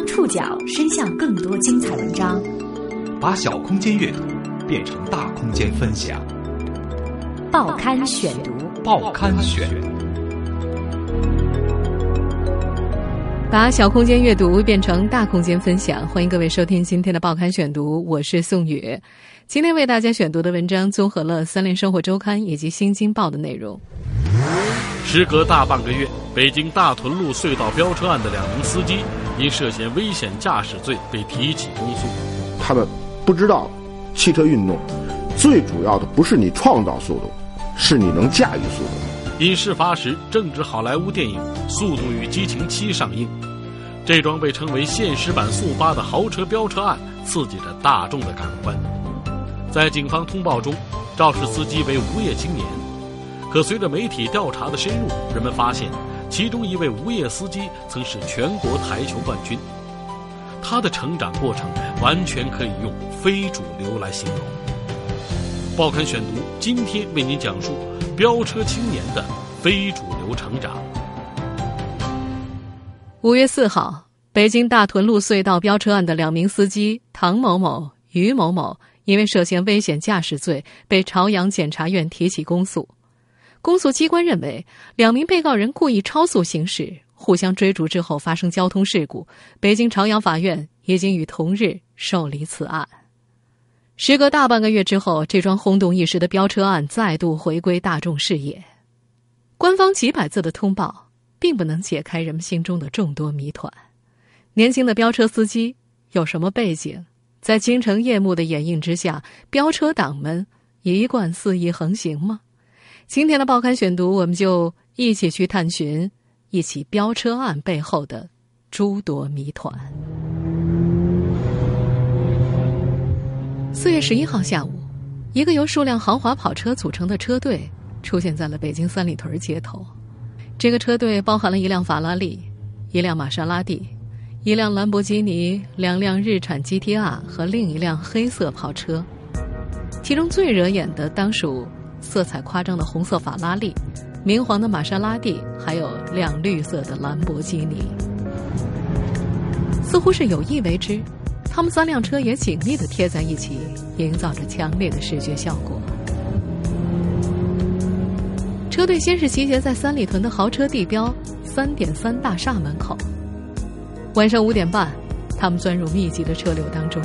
将触角伸向更多精彩文章，把小空间阅读变成大空间分享。报刊选读，报刊选，把小空间阅读变成大空间分享。欢迎各位收听今天的报刊选读，我是宋宇。今天为大家选读的文章综合了《三联生活周刊》以及《新京报》的内容。时隔大半个月，北京大屯路隧道飙车案的两名司机因涉嫌危险驾驶罪被提起公诉。他们不知道，汽车运动最主要的不是你创造速度，是你能驾驭速度。因事发时正值好莱坞电影《速度与激情七》上映，这桩被称为现实版速八的豪车飙车案刺激着大众的感官。在警方通报中，肇事司机为无业青年。可随着媒体调查的深入，人们发现，其中一位无业司机曾是全国台球冠军。他的成长过程完全可以用非主流来形容。报刊选读今天为您讲述飙车青年的非主流成长。五月四号，北京大屯路隧道飙车案的两名司机唐某某、于某某，因为涉嫌危险驾驶罪，被朝阳检察院提起公诉。公诉机关认为，两名被告人故意超速行驶，互相追逐之后发生交通事故。北京朝阳法院已经于同日受理此案。时隔大半个月之后，这桩轰动一时的飙车案再度回归大众视野。官方几百字的通报，并不能解开人们心中的众多谜团。年轻的飙车司机有什么背景？在京城夜幕的掩映之下，飙车党们一贯肆意横行吗？今天的报刊选读，我们就一起去探寻一起飙车案背后的诸多谜团。四月十一号下午，一个由数辆豪华跑车组成的车队出现在了北京三里屯街头。这个车队包含了一辆法拉利、一辆玛莎拉蒂、一辆兰博基尼、两辆日产 GTR 和另一辆黑色跑车。其中最惹眼的当属。色彩夸张的红色法拉利，明黄的玛莎拉蒂，还有亮绿色的兰博基尼，似乎是有意为之。他们三辆车也紧密的贴在一起，营造着强烈的视觉效果。车队先是集结在三里屯的豪车地标三点三大厦门口。晚上五点半，他们钻入密集的车流当中。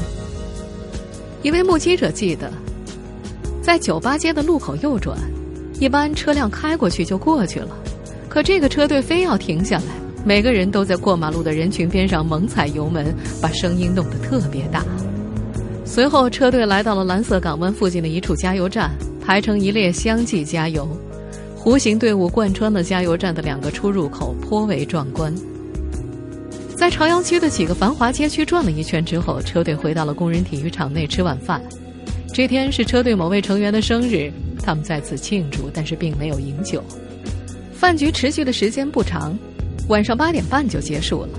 一位目击者记得。在酒吧街的路口右转，一般车辆开过去就过去了，可这个车队非要停下来，每个人都在过马路的人群边上猛踩油门，把声音弄得特别大。随后，车队来到了蓝色港湾附近的一处加油站，排成一列相继加油。弧形队伍贯穿了加油站的两个出入口，颇为壮观。在朝阳区的几个繁华街区转了一圈之后，车队回到了工人体育场内吃晚饭。这天是车队某位成员的生日，他们在此庆祝，但是并没有饮酒。饭局持续的时间不长，晚上八点半就结束了。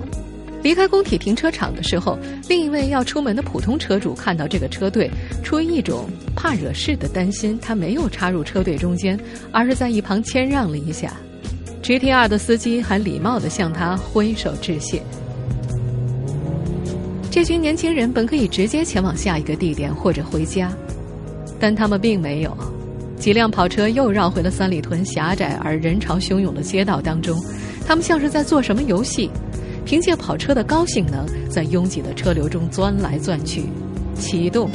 离开工体停车场的时候，另一位要出门的普通车主看到这个车队，出于一种怕惹事的担心，他没有插入车队中间，而是在一旁谦让了一下。GTR 的司机还礼貌地向他挥手致谢。这群年轻人本可以直接前往下一个地点或者回家。但他们并没有，几辆跑车又绕回了三里屯狭窄而人潮汹涌的街道当中。他们像是在做什么游戏，凭借跑车的高性能，在拥挤的车流中钻来钻去，启动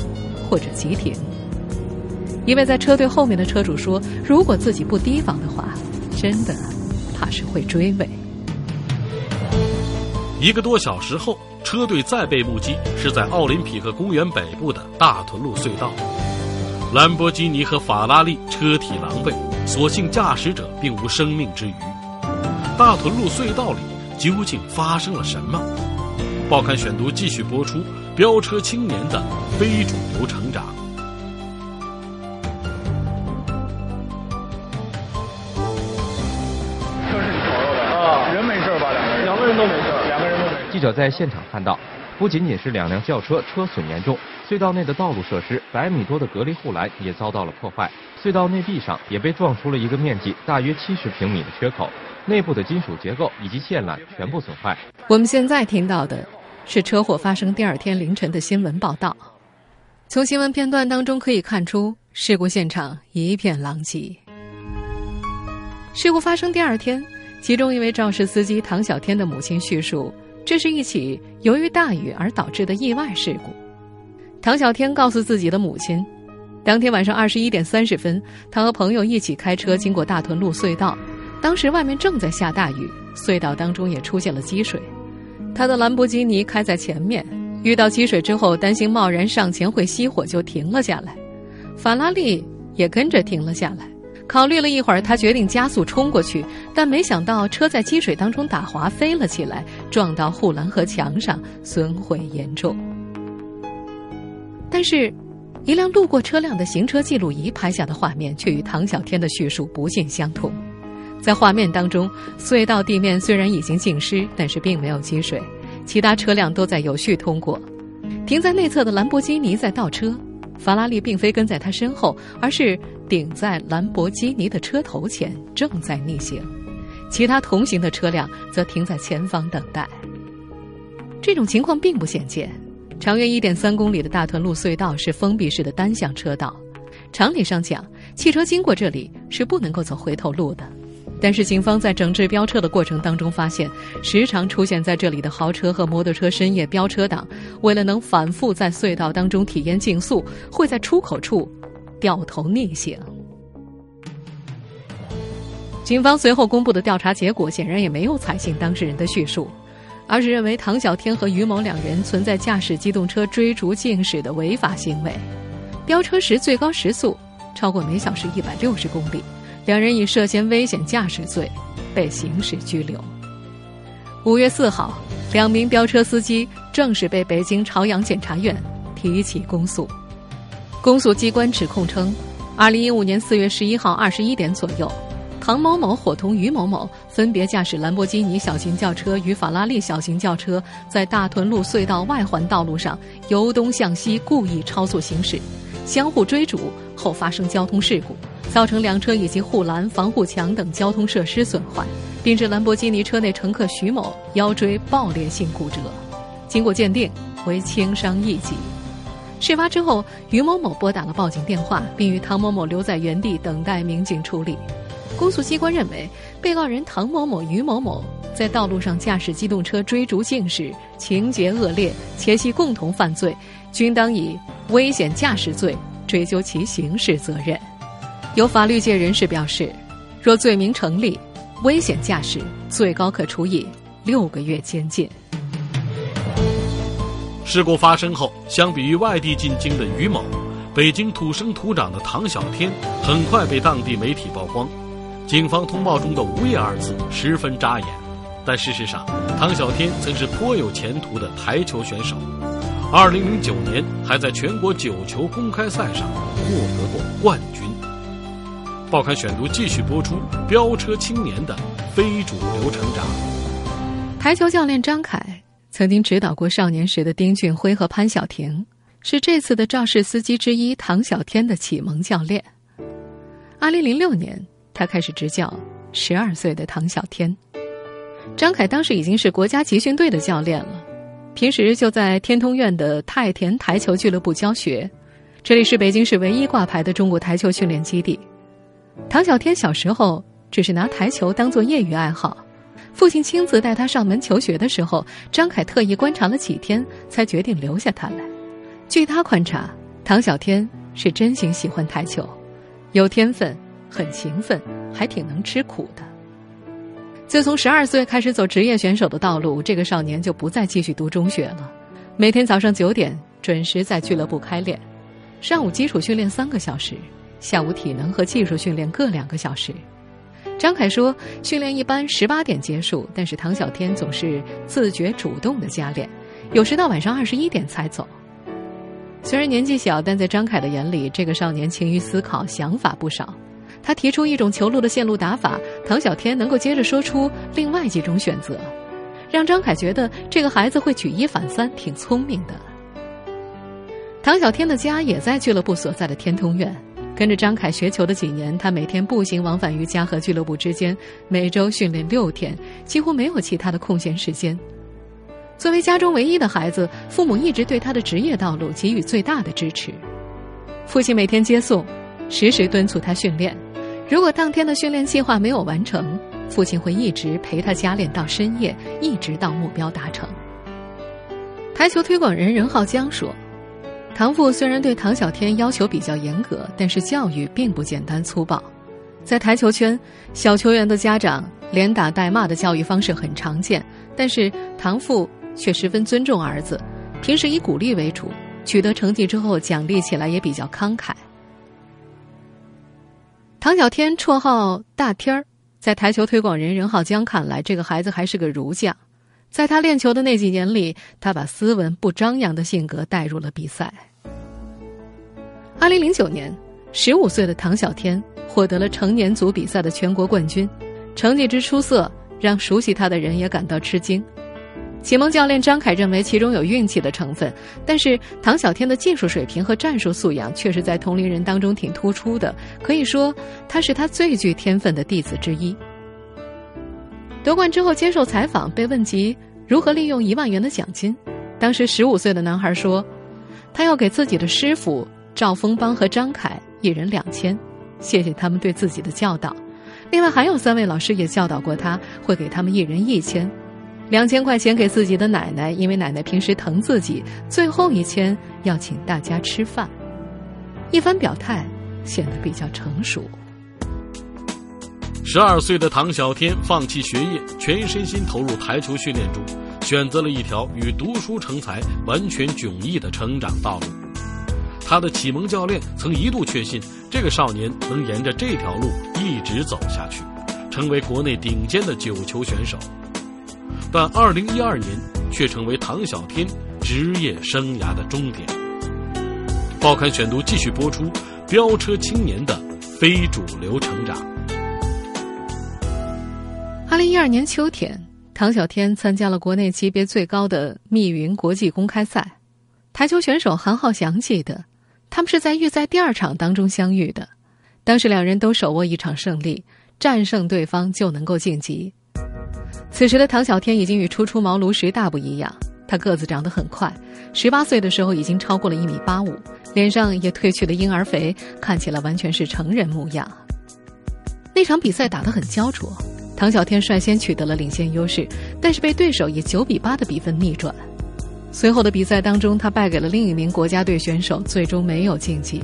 或者急停。一位在车队后面的车主说：“如果自己不提防的话，真的怕是会追尾。”一个多小时后，车队再被目击是在奥林匹克公园北部的大屯路隧道。兰博基尼和法拉利车体狼狈，所幸驾驶者并无生命之余。大屯路隧道里究竟发生了什么？报刊选读继续播出：飙车青年的非主流成长。车是你朋友的啊，人没事吧？两个人，两个人都没事，两个人都没。记者在现场看到，不仅仅是两辆轿车车损严重。隧道内的道路设施，百米多的隔离护栏也遭到了破坏。隧道内壁上也被撞出了一个面积大约七十平米的缺口，内部的金属结构以及线缆全部损坏。我们现在听到的是车祸发生第二天凌晨的新闻报道。从新闻片段当中可以看出，事故现场一片狼藉。事故发生第二天，其中一位肇事司机唐小天的母亲叙述，这是一起由于大雨而导致的意外事故。唐小天告诉自己的母亲，当天晚上二十一点三十分，他和朋友一起开车经过大屯路隧道，当时外面正在下大雨，隧道当中也出现了积水，他的兰博基尼开在前面。遇到积水之后，担心贸然上前会熄火，就停了下来。法拉利也跟着停了下来。考虑了一会儿，他决定加速冲过去，但没想到车在积水当中打滑，飞了起来，撞到护栏和墙上，损毁严重。但是，一辆路过车辆的行车记录仪拍下的画面却与唐小天的叙述不尽相同。在画面当中，隧道地面虽然已经浸湿，但是并没有积水。其他车辆都在有序通过，停在内侧的兰博基尼在倒车，法拉利并非跟在他身后，而是顶在兰博基尼的车头前，正在逆行。其他同行的车辆则停在前方等待。这种情况并不鲜见，长约一点三公里的大屯路隧道是封闭式的单向车道，常理上讲，汽车经过这里是不能够走回头路的。但是，警方在整治飙车的过程当中发现，时常出现在这里的豪车和摩托车深夜飙车党，为了能反复在隧道当中体验竞速，会在出口处掉头逆行。警方随后公布的调查结果显然也没有采信当事人的叙述，而是认为唐小天和于某两人存在驾驶机动车追逐竞驶的违法行为，飙车时最高时速超过每小时一百六十公里。两人以涉嫌危险驾驶罪被刑事拘留。五月四号，两名飙车司机正式被北京朝阳检察院提起公诉。公诉机关指控称，二零一五年四月十一号二十一点左右，唐某某伙同于某某分别驾驶兰博基尼小型轿车与法拉利小型轿车，在大屯路隧道外环道路上由东向西故意超速行驶，相互追逐后发生交通事故。造成两车以及护栏、防护墙等交通设施损坏，并致兰博基尼车内乘客徐某腰椎爆裂性骨折，经过鉴定为轻伤一级。事发之后，于某某拨打了报警电话，并与唐某某留在原地等待民警处理。公诉机关认为，被告人唐某某、于某某在道路上驾驶机动车追逐竞驶，情节恶劣，且系共同犯罪，均当以危险驾驶罪追究其刑事责任。有法律界人士表示，若罪名成立，危险驾驶最高可处以六个月监禁。事故发生后，相比于外地进京的于某，北京土生土长的唐小天很快被当地媒体曝光。警方通报中的“无业”二字十分扎眼，但事实上，唐小天曾是颇有前途的台球选手。二零零九年，还在全国九球公开赛上获得过冠军。报刊选读继续播出：飙车青年的非主流成长。台球教练张凯曾经指导过少年时的丁俊晖和潘晓婷，是这次的肇事司机之一唐小天的启蒙教练。二零零六年，他开始执教十二岁的唐小天。张凯当时已经是国家集训队的教练了，平时就在天通苑的太田台球俱乐部教学，这里是北京市唯一挂牌的中国台球训练基地。唐小天小时候只是拿台球当做业余爱好，父亲亲自带他上门求学的时候，张凯特意观察了几天，才决定留下他来。据他观察，唐小天是真心喜欢台球，有天分，很勤奋，还挺能吃苦的。自从十二岁开始走职业选手的道路，这个少年就不再继续读中学了，每天早上九点准时在俱乐部开练，上午基础训练三个小时。下午体能和技术训练各两个小时。张凯说，训练一般十八点结束，但是唐小天总是自觉主动的加练，有时到晚上二十一点才走。虽然年纪小，但在张凯的眼里，这个少年勤于思考，想法不少。他提出一种球路的线路打法，唐小天能够接着说出另外几种选择，让张凯觉得这个孩子会举一反三，挺聪明的。唐小天的家也在俱乐部所在的天通苑。跟着张凯学球的几年，他每天步行往返于家和俱乐部之间，每周训练六天，几乎没有其他的空闲时间。作为家中唯一的孩子，父母一直对他的职业道路给予最大的支持。父亲每天接送，时时敦促他训练。如果当天的训练计划没有完成，父亲会一直陪他加练到深夜，一直到目标达成。台球推广人任浩江说：“唐父虽然对唐小天要求比较严格，但是教育并不简单粗暴。在台球圈，小球员的家长连打带骂的教育方式很常见，但是唐父却十分尊重儿子，平时以鼓励为主，取得成绩之后奖励起来也比较慷慨。”唐小天绰号大天儿，在台球推广人任浩江看来，这个孩子还是个儒将。在他练球的那几年里，他把斯文不张扬的性格带入了比赛。二零零九年，十五岁的唐小天获得了成年组比赛的全国冠军，成绩之出色，让熟悉他的人也感到吃惊。启蒙教练张凯认为其中有运气的成分，但是唐小天的技术水平和战术素养确实在同龄人当中挺突出的，可以说他是他最具天分的弟子之一。夺冠之后接受采访，被问及如何利用一万元的奖金，当时十五岁的男孩说：“他要给自己的师傅赵峰邦和张凯一人两千，谢谢他们对自己的教导。另外还有三位老师也教导过他，会给他们一人一千。”两千块钱给自己的奶奶，因为奶奶平时疼自己。最后一千要请大家吃饭，一番表态显得比较成熟。十二岁的唐小天放弃学业，全身心投入台球训练中，选择了一条与读书成才完全迥异的成长道路。他的启蒙教练曾一度确信，这个少年能沿着这条路一直走下去，成为国内顶尖的九球选手。但二零一二年却成为唐小天职业生涯的终点。报刊选读继续播出：飙车青年的非主流成长。二零一二年秋天，唐小天参加了国内级别最高的密云国际公开赛。台球选手韩浩翔记得，他们是在预赛第二场当中相遇的。当时两人都手握一场胜利，战胜对方就能够晋级。此时的唐小天已经与初出茅庐时大不一样，他个子长得很快，十八岁的时候已经超过了一米八五，脸上也褪去了婴儿肥，看起来完全是成人模样。那场比赛打得很焦灼，唐小天率先取得了领先优势，但是被对手以九比八的比分逆转。随后的比赛当中，他败给了另一名国家队选手，最终没有晋级。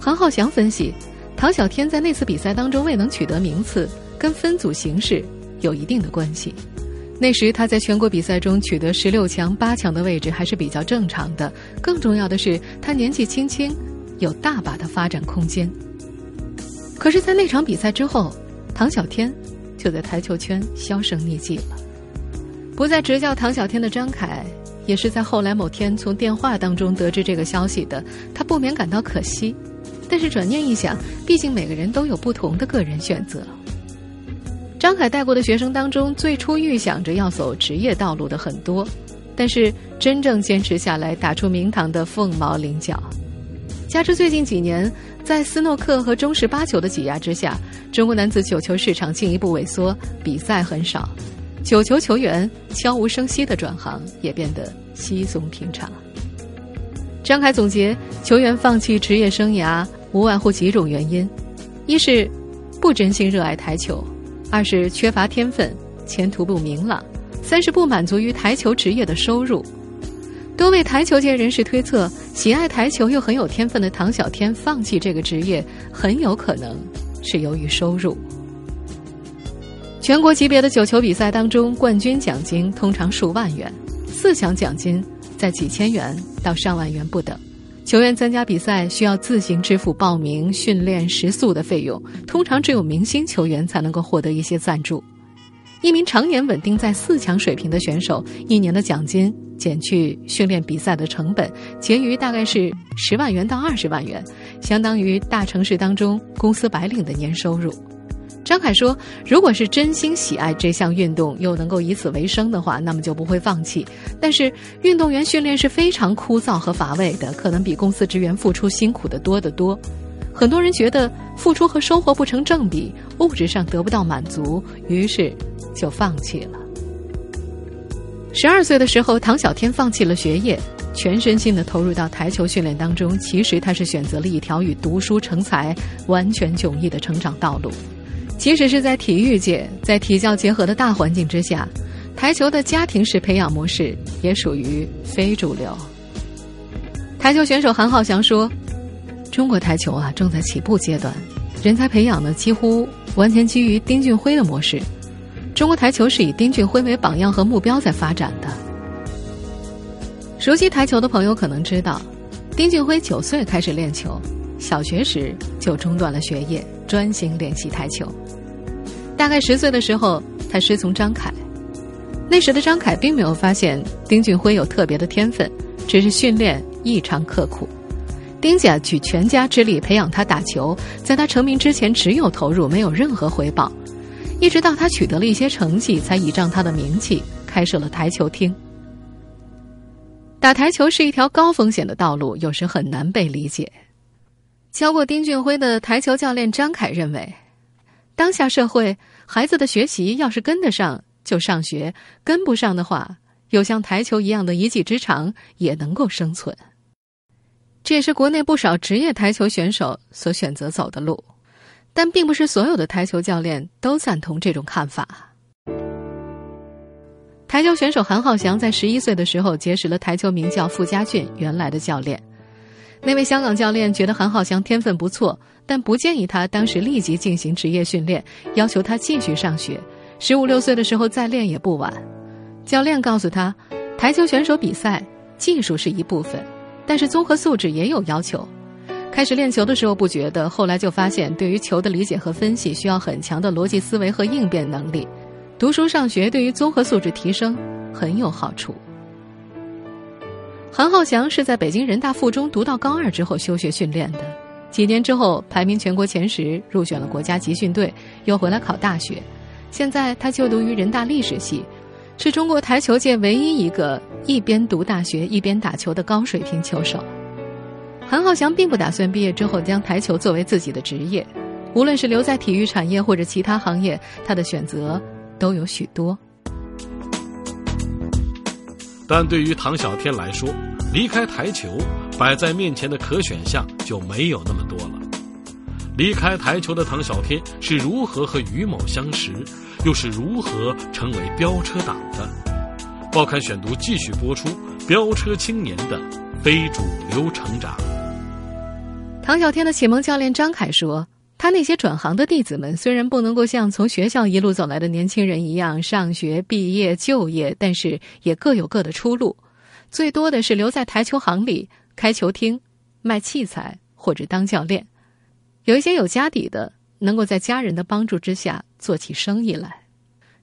韩浩翔分析，唐小天在那次比赛当中未能取得名次，跟分组形式。有一定的关系。那时他在全国比赛中取得十六强、八强的位置还是比较正常的。更重要的是，他年纪轻轻，有大把的发展空间。可是，在那场比赛之后，唐小天就在台球圈销声匿迹了。不再执教唐小天的张凯，也是在后来某天从电话当中得知这个消息的。他不免感到可惜，但是转念一想，毕竟每个人都有不同的个人选择。张凯带过的学生当中，最初预想着要走职业道路的很多，但是真正坚持下来、打出名堂的凤毛麟角。加之最近几年在斯诺克和中式八球的挤压之下，中国男子九球市场进一步萎缩，比赛很少，九球球员悄无声息的转行也变得稀松平常。张凯总结，球员放弃职业生涯无外乎几种原因：一是不真心热爱台球。二是缺乏天分，前途不明朗；三是不满足于台球职业的收入。多位台球界人士推测，喜爱台球又很有天分的唐小天放弃这个职业，很有可能是由于收入。全国级别的九球比赛当中，冠军奖金通常数万元，四强奖金在几千元到上万元不等。球员参加比赛需要自行支付报名、训练、食宿的费用，通常只有明星球员才能够获得一些赞助。一名常年稳定在四强水平的选手，一年的奖金减去训练比赛的成本，结余大概是十万元到二十万元，相当于大城市当中公司白领的年收入。张凯说：“如果是真心喜爱这项运动，又能够以此为生的话，那么就不会放弃。但是，运动员训练是非常枯燥和乏味的，可能比公司职员付出辛苦的多得多。很多人觉得付出和收获不成正比，物质上得不到满足，于是就放弃了。”十二岁的时候，唐小天放弃了学业，全身心的投入到台球训练当中。其实他是选择了一条与读书成才完全迥异的成长道路。即使是在体育界，在体教结合的大环境之下，台球的家庭式培养模式也属于非主流。台球选手韩浩翔说：“中国台球啊，正在起步阶段，人才培养呢几乎完全基于丁俊晖的模式。中国台球是以丁俊晖为榜样和目标在发展的。熟悉台球的朋友可能知道，丁俊晖九岁开始练球，小学时就中断了学业，专心练习台球。大概十岁的时候，他师从张凯。那时的张凯并没有发现丁俊晖有特别的天分，只是训练。”异常刻苦，丁家举全家之力培养他打球，在他成名之前只有投入，没有任何回报，一直到他取得了一些成绩，才倚仗他的名气开设了台球厅。打台球是一条高风险的道路，有时很难被理解。教过丁俊晖的台球教练张凯认为，当下社会孩子的学习要是跟得上就上学，跟不上的话，有像台球一样的一技之长也能够生存。这也是国内不少职业台球选手所选择走的路，但并不是所有的台球教练都赞同这种看法。台球选手韩浩翔在十一岁的时候结识了台球名将傅家俊原来的教练，那位香港教练觉得韩浩翔天分不错，但不建议他当时立即进行职业训练，要求他继续上学，十五六岁的时候再练也不晚。教练告诉他，台球选手比赛技术是一部分。但是综合素质也有要求。开始练球的时候不觉得，后来就发现，对于球的理解和分析需要很强的逻辑思维和应变能力。读书上学对于综合素质提升很有好处。韩浩翔是在北京人大附中读到高二之后休学训练的，几年之后排名全国前十，入选了国家集训队，又回来考大学。现在他就读于人大历史系。是中国台球界唯一一个一边读大学一边打球的高水平球手。韩浩翔并不打算毕业之后将台球作为自己的职业，无论是留在体育产业或者其他行业，他的选择都有许多。但对于唐小天来说，离开台球摆在面前的可选项就没有那么多了。离开台球的唐小天是如何和于某相识？又是如何成为飙车党的？报刊选读继续播出：飙车青年的非主流成长。唐小天的启蒙教练张凯说：“他那些转行的弟子们，虽然不能够像从学校一路走来的年轻人一样上学、毕业、就业，但是也各有各的出路。最多的是留在台球行里开球厅、卖器材或者当教练。有一些有家底的。”能够在家人的帮助之下做起生意来。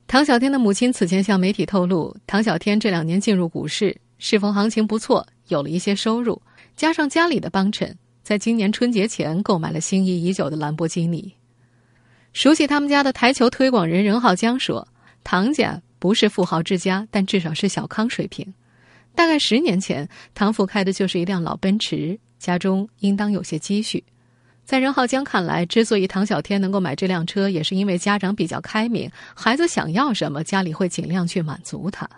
唐小天的母亲此前向媒体透露，唐小天这两年进入股市，适逢行情不错，有了一些收入，加上家里的帮衬，在今年春节前购买了心仪已久的兰博基尼。熟悉他们家的台球推广人任浩江说：“唐家不是富豪之家，但至少是小康水平。大概十年前，唐父开的就是一辆老奔驰，家中应当有些积蓄。”在任浩江看来，之所以唐小天能够买这辆车，也是因为家长比较开明，孩子想要什么，家里会尽量去满足他。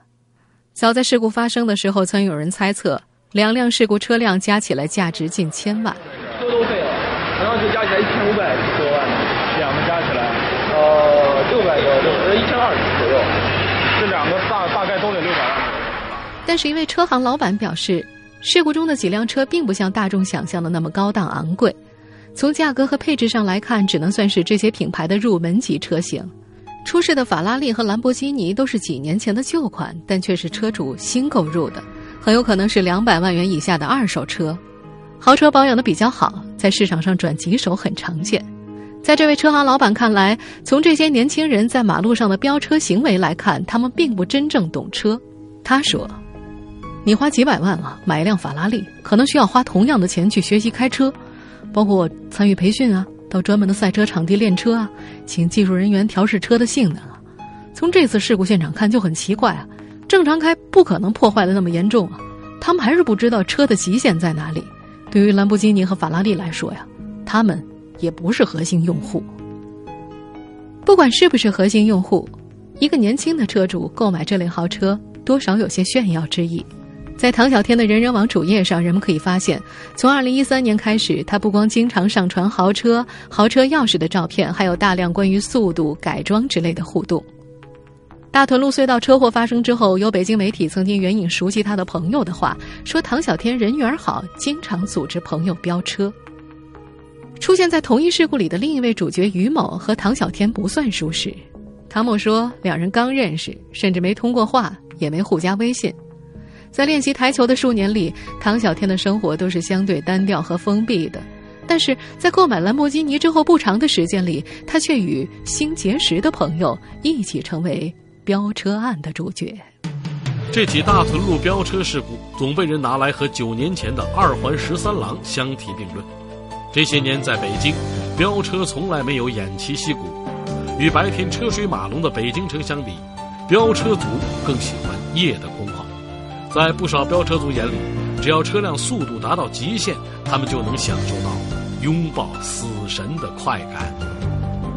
早在事故发生的时候，曾有人猜测，两辆事故车辆加起来价值近千万。车都废了，然后就加起来一千五百多万，两个加起来，呃，六百多，呃，一千二左右，这两个大大概都得六百万。但是，一位车行老板表示，事故中的几辆车并不像大众想象的那么高档昂贵。从价格和配置上来看，只能算是这些品牌的入门级车型。出事的法拉利和兰博基尼都是几年前的旧款，但却是车主新购入的，很有可能是两百万元以下的二手车。豪车保养的比较好，在市场上转几手很常见。在这位车行老板看来，从这些年轻人在马路上的飙车行为来看，他们并不真正懂车。他说：“你花几百万啊买一辆法拉利，可能需要花同样的钱去学习开车。”包括参与培训啊，到专门的赛车场地练车啊，请技术人员调试车的性能啊。从这次事故现场看就很奇怪啊，正常开不可能破坏的那么严重啊，他们还是不知道车的极限在哪里。对于兰博基尼和法拉利来说呀，他们也不是核心用户。不管是不是核心用户，一个年轻的车主购买这类豪车，多少有些炫耀之意。在唐小天的人人网主页上，人们可以发现，从二零一三年开始，他不光经常上传豪车、豪车钥匙的照片，还有大量关于速度、改装之类的互动。大屯路隧道车祸发生之后，有北京媒体曾经援引熟悉他的朋友的话，说唐小天人缘好，经常组织朋友飙车。出现在同一事故里的另一位主角于某和唐小天不算熟识。唐某说，两人刚认识，甚至没通过话，也没互加微信。在练习台球的数年里，唐小天的生活都是相对单调和封闭的。但是在购买兰博基尼之后不长的时间里，他却与新结识的朋友一起成为飙车案的主角。这起大屯路飙车事故总被人拿来和九年前的二环十三郎相提并论。这些年在北京，飙车从来没有偃旗息鼓。与白天车水马龙的北京城相比，飙车族更喜欢夜的空旷。在不少飙车族眼里，只要车辆速度达到极限，他们就能享受到拥抱死神的快感。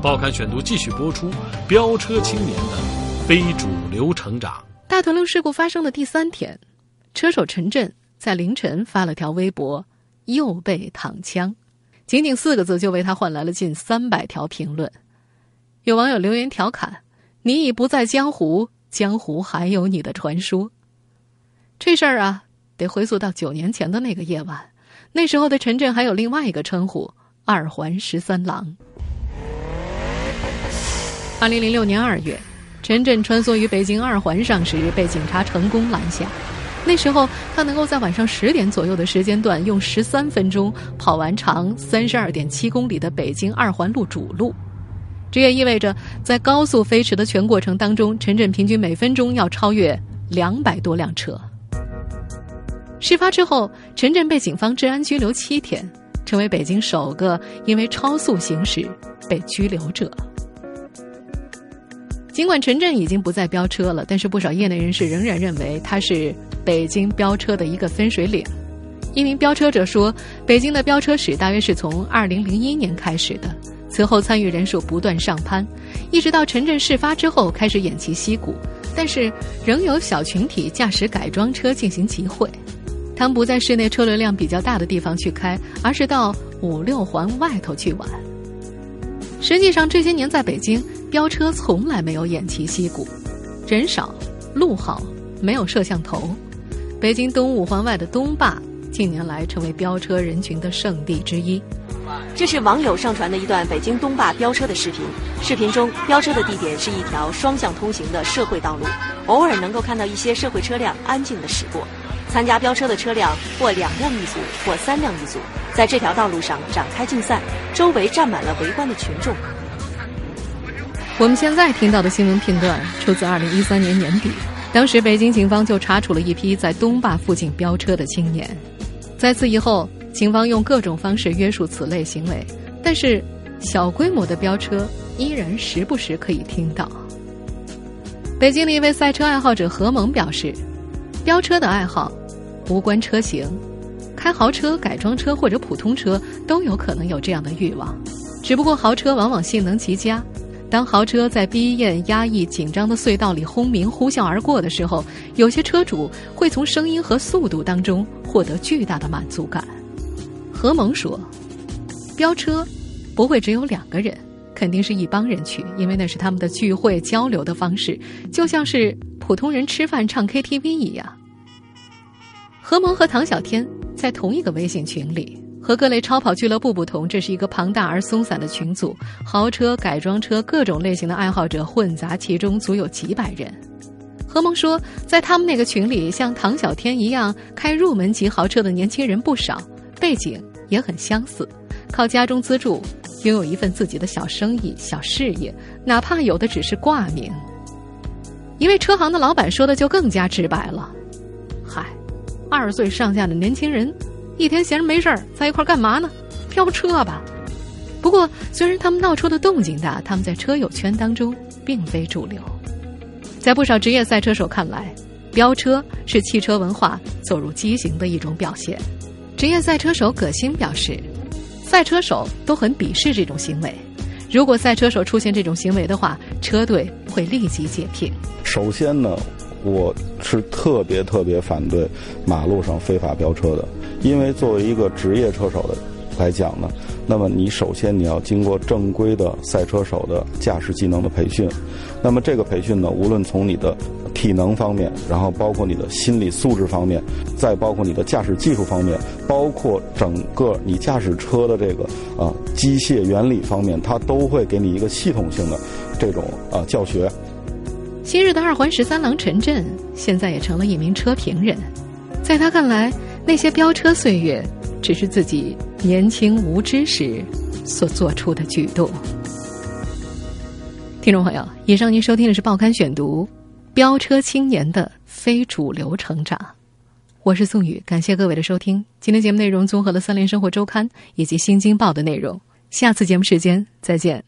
报刊选读继续播出：飙车青年的非主流成长。大屯路事故发生的第三天，车手陈震在凌晨发了条微博：“又被躺枪”，仅仅四个字就为他换来了近三百条评论。有网友留言调侃：“你已不在江湖，江湖还有你的传说。”这事儿啊，得回溯到九年前的那个夜晚。那时候的陈震还有另外一个称呼——二环十三郎。二零零六年二月，陈震穿梭于北京二环上时，被警察成功拦下。那时候，他能够在晚上十点左右的时间段，用十三分钟跑完长三十二点七公里的北京二环路主路。这也意味着，在高速飞驰的全过程当中，陈震平均每分钟要超越两百多辆车。事发之后，陈震被警方治安拘留七天，成为北京首个因为超速行驶被拘留者。尽管陈震已经不再飙车了，但是不少业内人士仍然认为他是北京飙车的一个分水岭。一名飙车者说：“北京的飙车史大约是从2001年开始的，此后参与人数不断上攀，一直到陈震事发之后开始偃旗息鼓，但是仍有小群体驾驶改装车进行集会。”他们不在室内车流量比较大的地方去开，而是到五六环外头去玩。实际上，这些年在北京飙车从来没有偃旗息鼓，人少，路好，没有摄像头。北京东五环外的东坝近年来成为飙车人群的圣地之一。这是网友上传的一段北京东坝飙车的视频。视频中，飙车的地点是一条双向通行的社会道路，偶尔能够看到一些社会车辆安静地驶过。参加飙车的车辆或两辆一组，或三辆一组，在这条道路上展开竞赛，周围站满了围观的群众。我们现在听到的新闻片段出自二零一三年年底，当时北京警方就查处了一批在东坝附近飙车的青年。在此以后，警方用各种方式约束此类行为，但是小规模的飙车依然时不时可以听到。北京的一位赛车爱好者何萌表示，飙车的爱好。无关车型，开豪车、改装车或者普通车都有可能有这样的欲望，只不过豪车往往性能极佳。当豪车在逼仄、压抑、紧张的隧道里轰鸣呼啸而过的时候，有些车主会从声音和速度当中获得巨大的满足感。何萌说：“飙车不会只有两个人，肯定是一帮人去，因为那是他们的聚会交流的方式，就像是普通人吃饭唱 KTV 一样。”何萌和唐小天在同一个微信群里。和各类超跑俱乐部不同，这是一个庞大而松散的群组，豪车、改装车各种类型的爱好者混杂其中，足有几百人。何萌说，在他们那个群里，像唐小天一样开入门级豪车的年轻人不少，背景也很相似，靠家中资助，拥有一份自己的小生意、小事业，哪怕有的只是挂名。一位车行的老板说的就更加直白了：“。”二十岁上下的年轻人，一天闲着没事儿，在一块儿干嘛呢？飙车吧。不过，虽然他们闹出的动静大，他们在车友圈当中并非主流。在不少职业赛车手看来，飙车是汽车文化走入畸形的一种表现。职业赛车手葛鑫表示，赛车手都很鄙视这种行为。如果赛车手出现这种行为的话，车队会立即解聘。首先呢。我是特别特别反对马路上非法飙车的，因为作为一个职业车手的来讲呢，那么你首先你要经过正规的赛车手的驾驶技能的培训，那么这个培训呢，无论从你的体能方面，然后包括你的心理素质方面，再包括你的驾驶技术方面，包括整个你驾驶车的这个啊机械原理方面，它都会给你一个系统性的这种啊教学。昔日的二环十三郎陈震，现在也成了一名车评人。在他看来，那些飙车岁月，只是自己年轻无知时所做出的举动。听众朋友，以上您收听的是《报刊选读》，飙车青年的非主流成长。我是宋宇，感谢各位的收听。今天节目内容综合了《三联生活周刊》以及《新京报》的内容。下次节目时间再见。